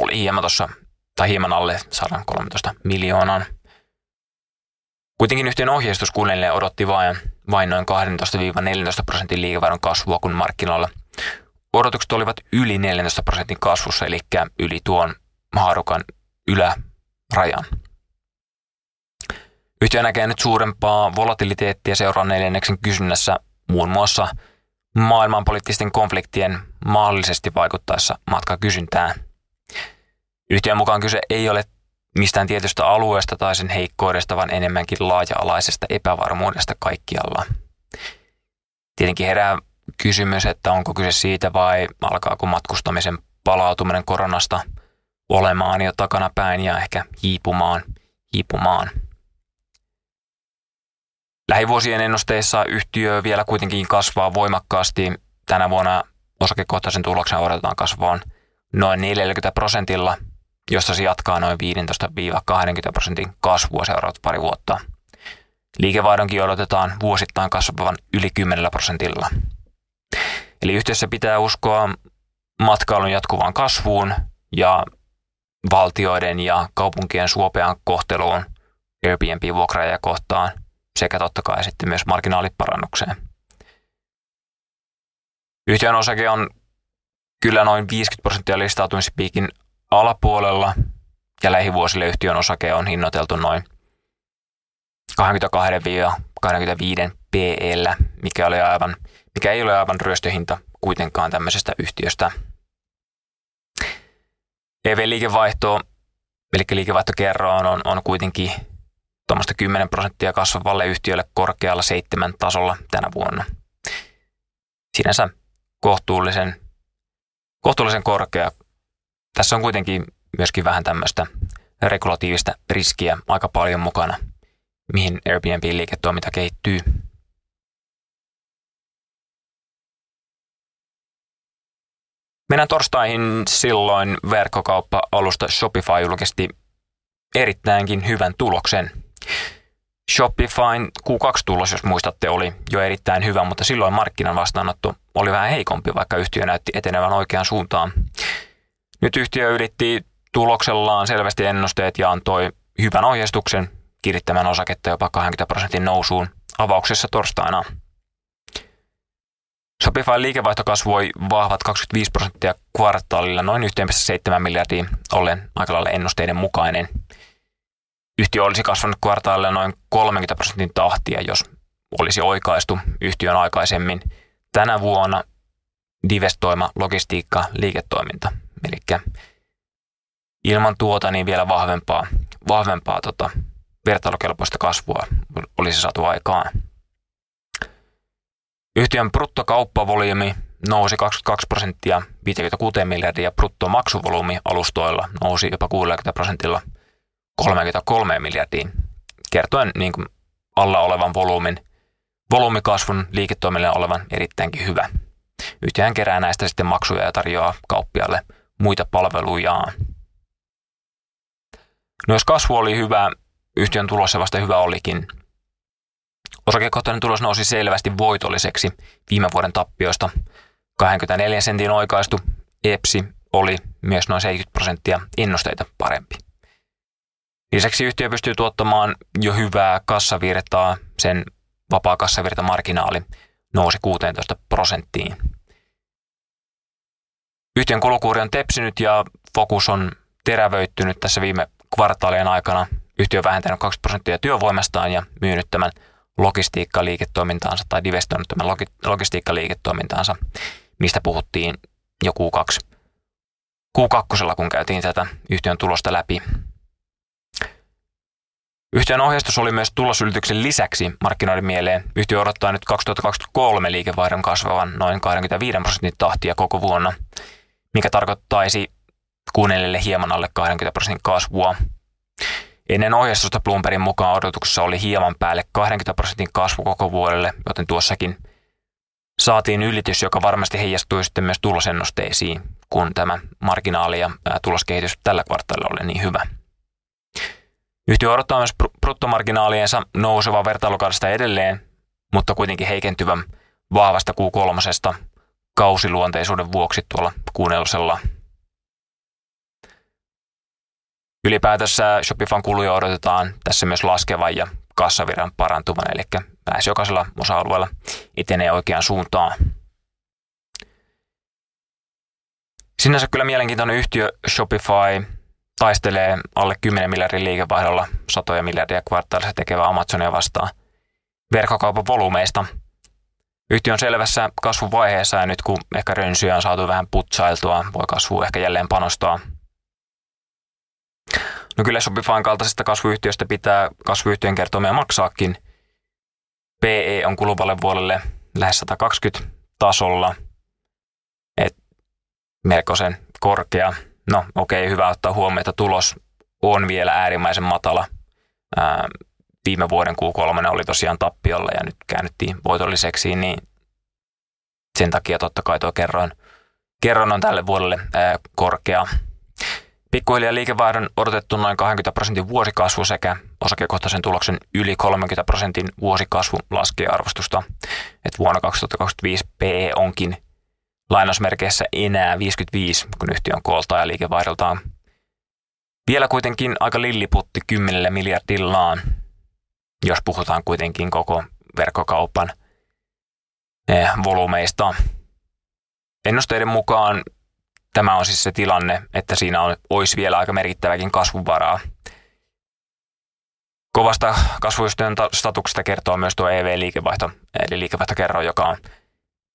oli hieman tuossa, tai hieman alle 113 miljoonaan. Kuitenkin yhtiön ohjeistus kuunnelle odotti vain, vain noin 12-14 prosentin liikevaihdon kasvua, kun markkinoilla odotukset olivat yli 14 prosentin kasvussa, eli yli tuon haarukan ylärajan. Yhtiö näkee nyt suurempaa volatiliteettia seuraan neljänneksen kysynnässä muun muassa maailmanpoliittisten konfliktien mahdollisesti vaikuttaessa matkakysyntään. Yhtiön mukaan kyse ei ole mistään tietystä alueesta tai sen heikkoudesta, vaan enemmänkin laaja-alaisesta epävarmuudesta kaikkialla. Tietenkin herää kysymys, että onko kyse siitä vai alkaako matkustamisen palautuminen koronasta olemaan jo takana päin ja ehkä hiipumaan, hiipumaan. Lähivuosien ennusteissa yhtiö vielä kuitenkin kasvaa voimakkaasti. Tänä vuonna osakekohtaisen tuloksen odotetaan kasvaan noin 40 prosentilla, josta se jatkaa noin 15-20 prosentin kasvua seuraavat pari vuotta. Liikevaihdonkin odotetaan vuosittain kasvavan yli 10 prosentilla. Eli yhtiössä pitää uskoa matkailun jatkuvaan kasvuun ja valtioiden ja kaupunkien suopean kohteluun Airbnb-vuokraajia kohtaan – sekä totta kai sitten myös marginaaliparannukseen. Yhtiön osake on kyllä noin 50 prosenttia listautumispiikin alapuolella ja lähivuosille yhtiön osake on hinnoiteltu noin 22-25 PL, mikä, oli aivan, mikä ei ole aivan ryöstöhinta kuitenkaan tämmöisestä yhtiöstä. EV-liikevaihto, eli liikevaihtokerroon on, on kuitenkin tuommoista 10 prosenttia kasvavalle yhtiölle korkealla seitsemän tasolla tänä vuonna. Sinänsä kohtuullisen, kohtuullisen korkea. Tässä on kuitenkin myöskin vähän tämmöistä regulatiivista riskiä aika paljon mukana, mihin Airbnb-liiketoiminta kehittyy. Mennään torstaihin silloin verkkokauppa-alusta Shopify julkisti erittäinkin hyvän tuloksen – Shopifyn Q2-tulos, jos muistatte, oli jo erittäin hyvä, mutta silloin markkinan vastaanotto oli vähän heikompi, vaikka yhtiö näytti etenevän oikeaan suuntaan. Nyt yhtiö ylitti tuloksellaan selvästi ennusteet ja antoi hyvän ohjeistuksen kirittämään osaketta jopa 20 prosentin nousuun avauksessa torstaina. Shopify liikevaihto kasvoi vahvat 25 prosenttia kvartaalilla noin 1,7 miljardia, ollen aika lailla ennusteiden mukainen. Yhtiö olisi kasvanut kvartaalilla noin 30 prosentin tahtia, jos olisi oikaistu yhtiön aikaisemmin tänä vuonna divestoima logistiikka liiketoiminta. Eli ilman tuota niin vielä vahvempaa, vahvempaa tota, vertailukelpoista kasvua olisi saatu aikaan. Yhtiön bruttokauppavolyymi nousi 22 prosenttia 56 miljardia, bruttomaksuvolyymi alustoilla nousi jopa 60 prosentilla 33 miljardiin, kertoen niin kuin alla olevan volyymin, volyymikasvun liiketoiminnalle olevan erittäinkin hyvä. Yhtiöhän kerää näistä sitten maksuja ja tarjoaa kauppialle muita palvelujaan. No jos kasvu oli hyvä, yhtiön tulossa vasta hyvä olikin. Osakekohtainen tulos nousi selvästi voitolliseksi viime vuoden tappioista. 24 sentin oikaistu EPSI oli myös noin 70 prosenttia ennusteita parempi. Lisäksi yhtiö pystyy tuottamaan jo hyvää kassavirtaa, sen vapaa kassavirtamarginaali nousi 16 prosenttiin. Yhtiön kulukuuri on tepsinyt ja fokus on terävöittynyt tässä viime kvartaalien aikana. Yhtiö on vähentänyt 20 prosenttia työvoimastaan ja myynyt tämän logistiikkaliiketoimintaansa tai divestoinut tämän logi- logistiikkaliiketoimintaansa, mistä puhuttiin jo Q2. Q2, kun käytiin tätä yhtiön tulosta läpi. Yhtiön ohjeistus oli myös tulosylityksen lisäksi markkinoiden mieleen. Yhtiö odottaa nyt 2023 liikevaihdon kasvavan noin 25 prosentin tahtia koko vuonna, mikä tarkoittaisi kuunnellelle hieman alle 20 prosentin kasvua. Ennen ohjeistusta Bloombergin mukaan odotuksessa oli hieman päälle 20 prosentin kasvu koko vuodelle, joten tuossakin saatiin ylitys, joka varmasti heijastui sitten myös tulosennusteisiin, kun tämä marginaali ja tuloskehitys tällä kvartaalilla oli niin hyvä. Yhtiö odottaa myös bruttomarginaaliensa nouseva vertailukaudesta edelleen, mutta kuitenkin heikentyvän vahvasta Q3 kausiluonteisuuden vuoksi tuolla kuunnellusella. Ylipäätänsä Shopifyn kuluja odotetaan tässä myös laskevan ja kassavirran parantuvan, eli lähes jokaisella osa-alueella etenee oikeaan suuntaan. Sinänsä kyllä mielenkiintoinen yhtiö Shopify taistelee alle 10 miljardin liikevaihdolla satoja miljardia kvartaalissa tekevää Amazonia vastaan verkkokaupan volumeista. Yhtiö on selvässä kasvuvaiheessa ja nyt kun ehkä rönsyjä on saatu vähän putsailtua, voi kasvu ehkä jälleen panostaa. No kyllä Shopifyn kaltaisesta kasvuyhtiöstä pitää kasvuyhtiön kertomia maksaakin. PE on kuluvalle vuodelle lähes 120 tasolla, et melkoisen korkea. No okei, okay, hyvä ottaa huomioon, että tulos on vielä äärimmäisen matala. Ää, viime vuoden Q3 oli tosiaan tappiolla ja nyt käännyttiin voitolliseksi, niin sen takia totta kai tuo kerroin, kerron on tälle vuodelle ää, korkea. Pikkuhiljaa liikevaihdon odotettu noin 20 prosentin vuosikasvu sekä osakekohtaisen tuloksen yli 30 prosentin vuosikasvu laskee arvostusta, että vuonna 2025 PE onkin lainausmerkeissä enää 55, kun yhtiö on kooltaan ja liikevaihdoltaan. Vielä kuitenkin aika lilliputti 10 miljardillaan, jos puhutaan kuitenkin koko verkkokaupan eh, volumeista. Ennusteiden mukaan tämä on siis se tilanne, että siinä on, olisi vielä aika merkittäväkin kasvuvaraa. Kovasta kasvuyhtiön statuksesta kertoo myös tuo EV-liikevaihto, eli liikevaihtokerro, joka on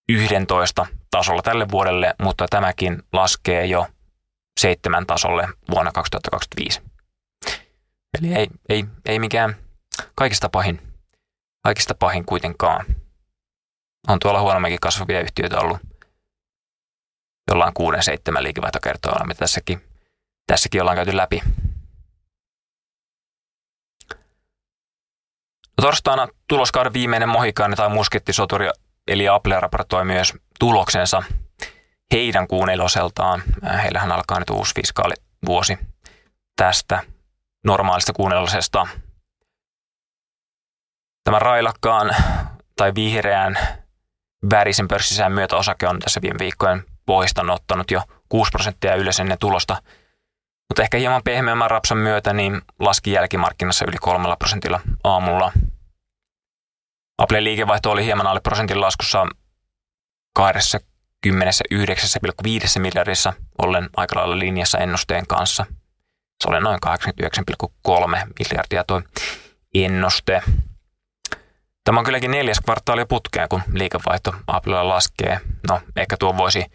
11 tasolla tälle vuodelle, mutta tämäkin laskee jo seitsemän tasolle vuonna 2025. Eli ei, ei, ei mikään kaikista pahin, kaikista pahin kuitenkaan. On tuolla huonomminkin kasvavia yhtiöitä ollut jollain kuuden, seitsemän liikevaihtokertoa, mitä tässäkin, tässäkin ollaan käyty läpi. No torstaina tuloskauden viimeinen mohikaani tai muskettisoturi eli Apple raportoi myös tuloksensa heidän kuun eloseltaan. Äh, heillähän alkaa nyt uusi fiskaalivuosi tästä normaalista kuunnellisesta. Tämän railakkaan tai vihreän värisen pörssisään myötä osake on tässä viime viikkojen pohjista ottanut jo 6 prosenttia yleisen tulosta. Mutta ehkä hieman pehmeämmän rapsan myötä niin laski jälkimarkkinassa yli kolmella prosentilla aamulla. Applen liikevaihto oli hieman alle prosentin laskussa 29,5 miljardissa, ollen aika lailla linjassa ennusteen kanssa. Se oli noin 89,3 miljardia tuo ennuste. Tämä on kylläkin neljäs kvartaali putkeen, kun liikevaihto Applella laskee. No, ehkä tuo voisi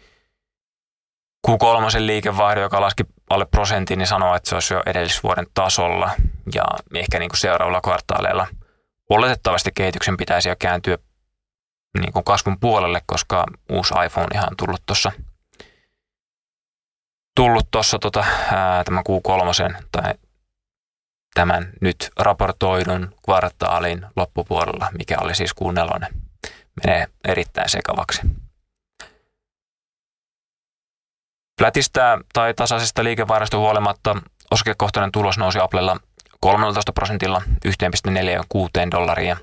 Q3 liikevaihdon, joka laski alle prosentin, niin sanoa, että se olisi jo edellisvuoden tasolla. Ja ehkä niin kuin seuraavalla kvartaaleilla oletettavasti kehityksen pitäisi jo kääntyä niin kuin kasvun puolelle, koska uusi iPhone ihan tullut tuossa tullut tuossa tota, tämän Q3 tai tämän nyt raportoidun kvartaalin loppupuolella, mikä oli siis Q4, menee erittäin sekavaksi. Flätistä tai tasaisesta liikevaihdosta huolimatta osakekohtainen tulos nousi Applella 13 prosentilla 1,46 dollaria.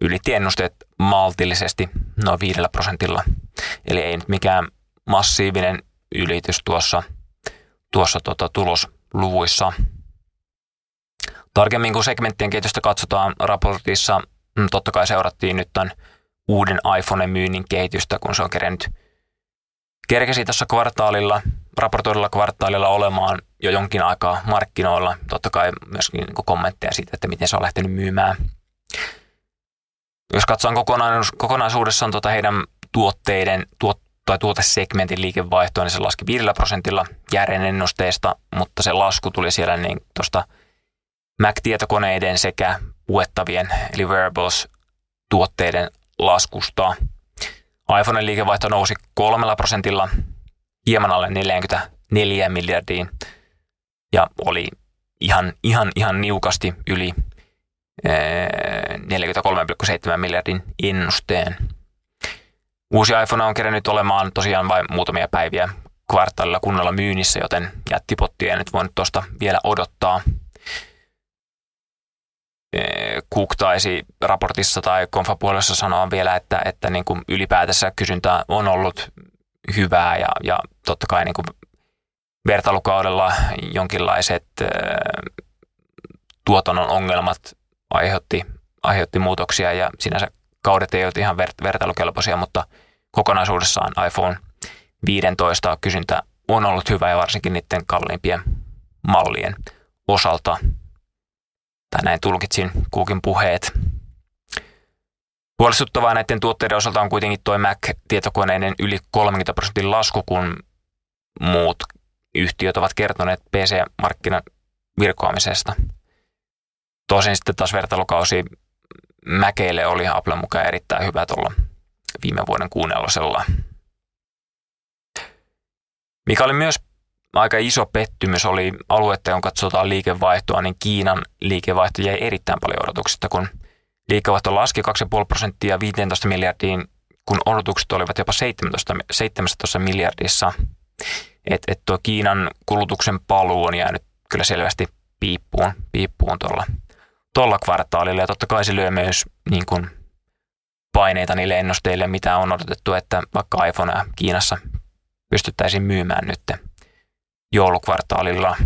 Ylitti ennusteet maltillisesti noin 5 prosentilla. Eli ei nyt mikään massiivinen ylitys tuossa, tuossa tota, tulosluvuissa. Tarkemmin kun segmenttien kehitystä katsotaan raportissa, mm, totta kai seurattiin nyt tämän uuden iPhoneen myynnin kehitystä, kun se on kerennyt kerkesi tuossa kvartaalilla, raportoidulla kvartaalilla olemaan jo jonkin aikaa markkinoilla. Totta kai myöskin niin kommentteja siitä, että miten se on lähtenyt myymään. Jos katsotaan kokonaisuudessaan tuota heidän tuotteiden tuot, tai tuotesegmentin liikevaihtoa, niin se laski 5 prosentilla järjen ennusteesta, mutta se lasku tuli siellä niin tuosta Mac-tietokoneiden sekä puettavien eli wearables tuotteiden laskusta. iPhoneen liikevaihto nousi kolmella prosentilla hieman alle 44 miljardiin ja oli ihan, ihan, ihan niukasti yli 43,7 miljardin ennusteen. Uusi iPhone on kerännyt olemaan tosiaan vain muutamia päiviä kvartaalilla kunnolla myynnissä, joten jättipottia ei nyt voinut tuosta vielä odottaa. Cook taisi raportissa tai konfapuolessa sanoa vielä, että, että niin kuin ylipäätänsä kysyntä on ollut hyvää ja, ja totta kai niin kuin vertailukaudella jonkinlaiset tuotannon ongelmat aiheutti, aiheutti muutoksia ja sinänsä kaudet ei ole ihan ver- vertailukelpoisia, mutta kokonaisuudessaan iPhone 15 kysyntä on ollut hyvä ja varsinkin niiden kalliimpien mallien osalta. Tai näin tulkitsin Cookin puheet. Huolestuttavaa näiden tuotteiden osalta on kuitenkin tuo Mac-tietokoneiden yli 30 prosentin lasku, kun muut yhtiöt ovat kertoneet PC-markkinan virkoamisesta. Tosin sitten taas vertailukausi Mäkeille oli Apple mukaan erittäin hyvä tuolla viime vuoden kuunnellosella. Mikä oli myös aika iso pettymys oli aluetta, jonka katsotaan liikevaihtoa, niin Kiinan liikevaihto jäi erittäin paljon odotuksista, kun liikevaihto laski 2,5 prosenttia 15 miljardiin, kun odotukset olivat jopa 17, 17 miljardissa. Että et tuo Kiinan kulutuksen paluu on jäänyt kyllä selvästi piippuun, piippuun tuolla, tuolla kvartaalilla. Ja totta kai se lyö myös niin kuin paineita niille ennusteille, mitä on odotettu, että vaikka iPhonea Kiinassa pystyttäisiin myymään nyt joulukvartaalilla.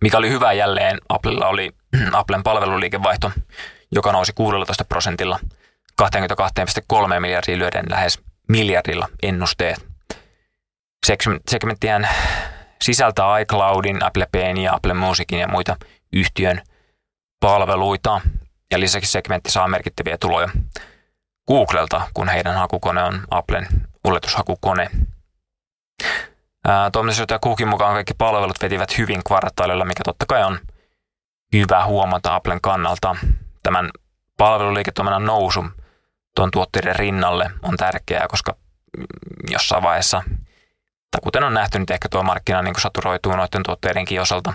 Mikä oli hyvä jälleen, Applella oli Applen palveluliikevaihto, joka nousi 16 prosentilla 22,3 miljardia lyöden lähes miljardilla ennusteet. Segmenttihän sisältää iCloudin, Apple Payn ja Apple Musicin ja muita yhtiön palveluita. Ja lisäksi segmentti saa merkittäviä tuloja Googlelta, kun heidän hakukone on Applen ulletushakukone. Toimitusjohtaja Cookin mukaan kaikki palvelut vetivät hyvin kvartaalilla, mikä totta kai on hyvä huomata Applen kannalta. Tämän palveluliiketoiminnan nousu tuon tuotteiden rinnalle on tärkeää, koska jossain vaiheessa, tai kuten on nähty, nyt ehkä tuo markkina niin saturoituu noiden tuotteidenkin osalta.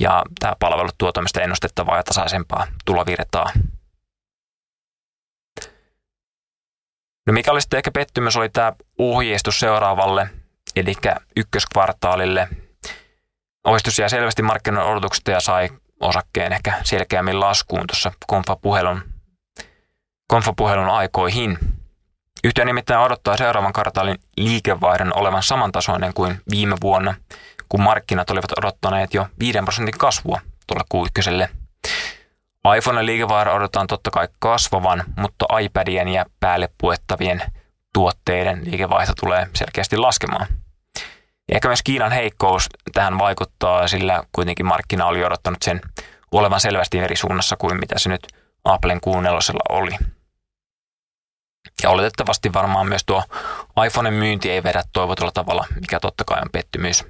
Ja tämä palvelut tuo ennustettavaa ja tasaisempaa tulovirtaa. No mikä oli sitten ehkä pettymys, oli tämä ohjeistus seuraavalle eli ykköskvartaalille. Ohjeistus jäi selvästi markkinoiden odotuksesta ja sai osakkeen ehkä selkeämmin laskuun tuossa konfapuhelun, konfapuhelun aikoihin. Yhtiö nimittäin odottaa seuraavan kvartaalin liikevaihdon olevan samantasoinen kuin viime vuonna, kun markkinat olivat odottaneet jo 5 prosentin kasvua tuolla Q1. iPhone liikevaihdon odotetaan totta kai kasvavan, mutta iPadien ja päälle puettavien tuotteiden liikevaihto tulee selkeästi laskemaan. Ehkä myös Kiinan heikkous tähän vaikuttaa, sillä kuitenkin markkina oli odottanut sen olevan selvästi eri suunnassa kuin mitä se nyt Applen kuunnellosella oli. Ja oletettavasti varmaan myös tuo iPhoneen myynti ei vedä toivotulla tavalla, mikä totta kai on pettymys.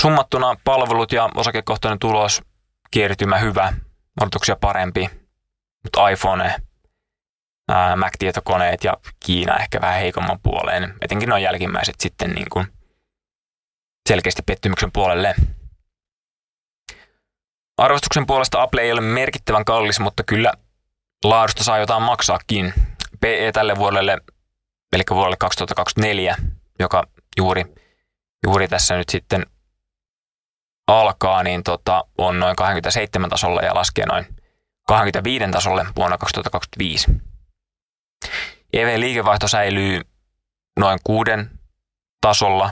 Summattuna palvelut ja osakekohtainen tulos, kiertymä hyvä, odotuksia parempi, mutta iPhone, Mac-tietokoneet ja Kiina ehkä vähän heikomman puoleen. Etenkin nuo jälkimmäiset sitten niin kuin selkeästi pettymyksen puolelle. Arvostuksen puolesta Apple ei ole merkittävän kallis, mutta kyllä laadusta saa jotain maksaakin. PE tälle vuodelle, eli vuodelle 2024, joka juuri, juuri tässä nyt sitten alkaa, niin tota, on noin 27 tasolla ja laskee noin 25 tasolle vuonna 2025. EV-liikevaihto säilyy noin kuuden tasolla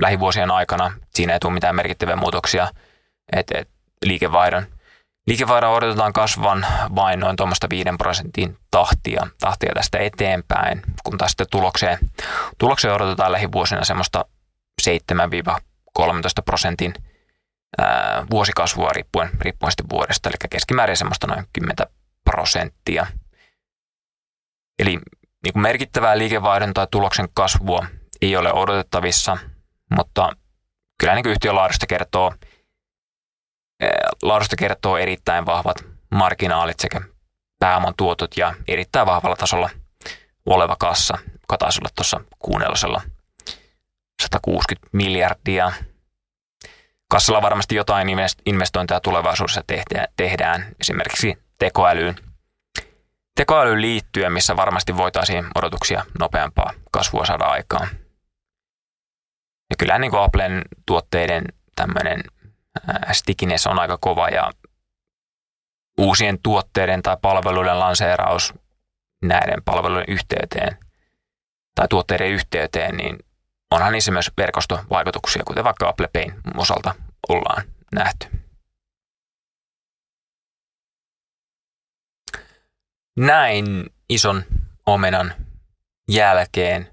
lähivuosien aikana. Siinä ei tule mitään merkittäviä muutoksia. Et, et, liikevaihdon Liikevaihdon odotetaan kasvan vain noin tuommoista 5 prosentin tahtia, tahtia tästä eteenpäin, kun taas sitten tulokseen, tulokseen odotetaan lähivuosina semmoista 7-13 prosentin ää, vuosikasvua riippuen, riippuen sitten vuodesta, eli keskimäärin semmoista noin 10 prosenttia. Eli niin kuin merkittävää liikevaihdon tai tuloksen kasvua ei ole odotettavissa, mutta kyllä niin kuin yhtiön laadusta kertoo, laadusta kertoo erittäin vahvat marginaalit sekä pääoman tuotot ja erittäin vahvalla tasolla oleva kassa, olla tuossa kuunnellosella 160 miljardia. Kassalla varmasti jotain investointeja tulevaisuudessa tehdään, esimerkiksi tekoälyyn tekoälyyn liittyen, missä varmasti voitaisiin odotuksia nopeampaa kasvua saada aikaan. Ja kyllä niin Applen tuotteiden tämmöinen stickiness on aika kova ja uusien tuotteiden tai palveluiden lanseeraus näiden palveluiden yhteyteen tai tuotteiden yhteyteen, niin onhan niissä myös verkostovaikutuksia, kuten vaikka Apple Payn osalta ollaan nähty. Näin ison omenan jälkeen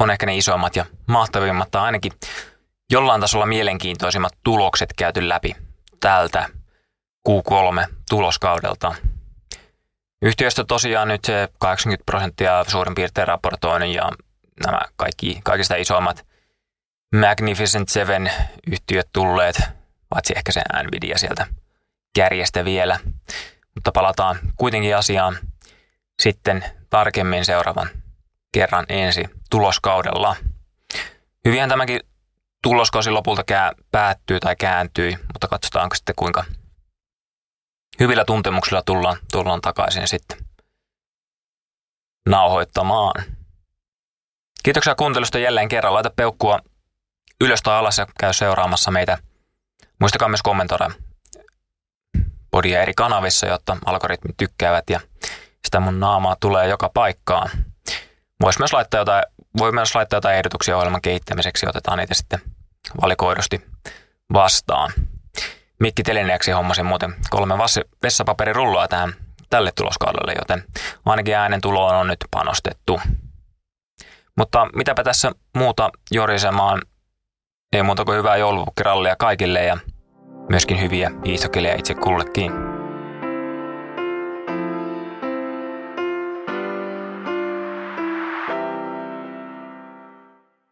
on ehkä ne isoimmat ja mahtavimmat tai ainakin jollain tasolla mielenkiintoisimmat tulokset käyty läpi tältä Q3-tuloskaudelta. Yhtiöstä tosiaan nyt se 80 prosenttia suurin piirtein raportoinut ja nämä kaikki, kaikista isoimmat Magnificent Seven yhtiöt tulleet, paitsi ehkä se Nvidia sieltä kärjestä vielä. Mutta palataan kuitenkin asiaan sitten tarkemmin seuraavan kerran ensi tuloskaudella. Hyvinhän tämäkin tuloskausi lopulta päättyy tai kääntyi, mutta katsotaanko sitten kuinka hyvillä tuntemuksilla tullaan, tullaan takaisin sitten nauhoittamaan. Kiitoksia kuuntelusta jälleen kerran. Laita peukkua ylös tai alas ja käy seuraamassa meitä. Muistakaa myös kommentoida podia eri kanavissa, jotta algoritmit tykkäävät ja sitä mun naamaa tulee joka paikkaan. Voisi myös laittaa jotain, voi myös laittaa jotain ehdotuksia ohjelman kehittämiseksi, otetaan niitä sitten valikoidusti vastaan. Mikki Telineeksi hommasin muuten kolme vessapaperirullaa tähän tälle tuloskaudelle, joten ainakin äänen tuloon on nyt panostettu. Mutta mitäpä tässä muuta jorisemaan, ei muuta kuin hyvää joulupukkirallia kaikille ja myöskin hyviä hiihtokeleja itse kullekin.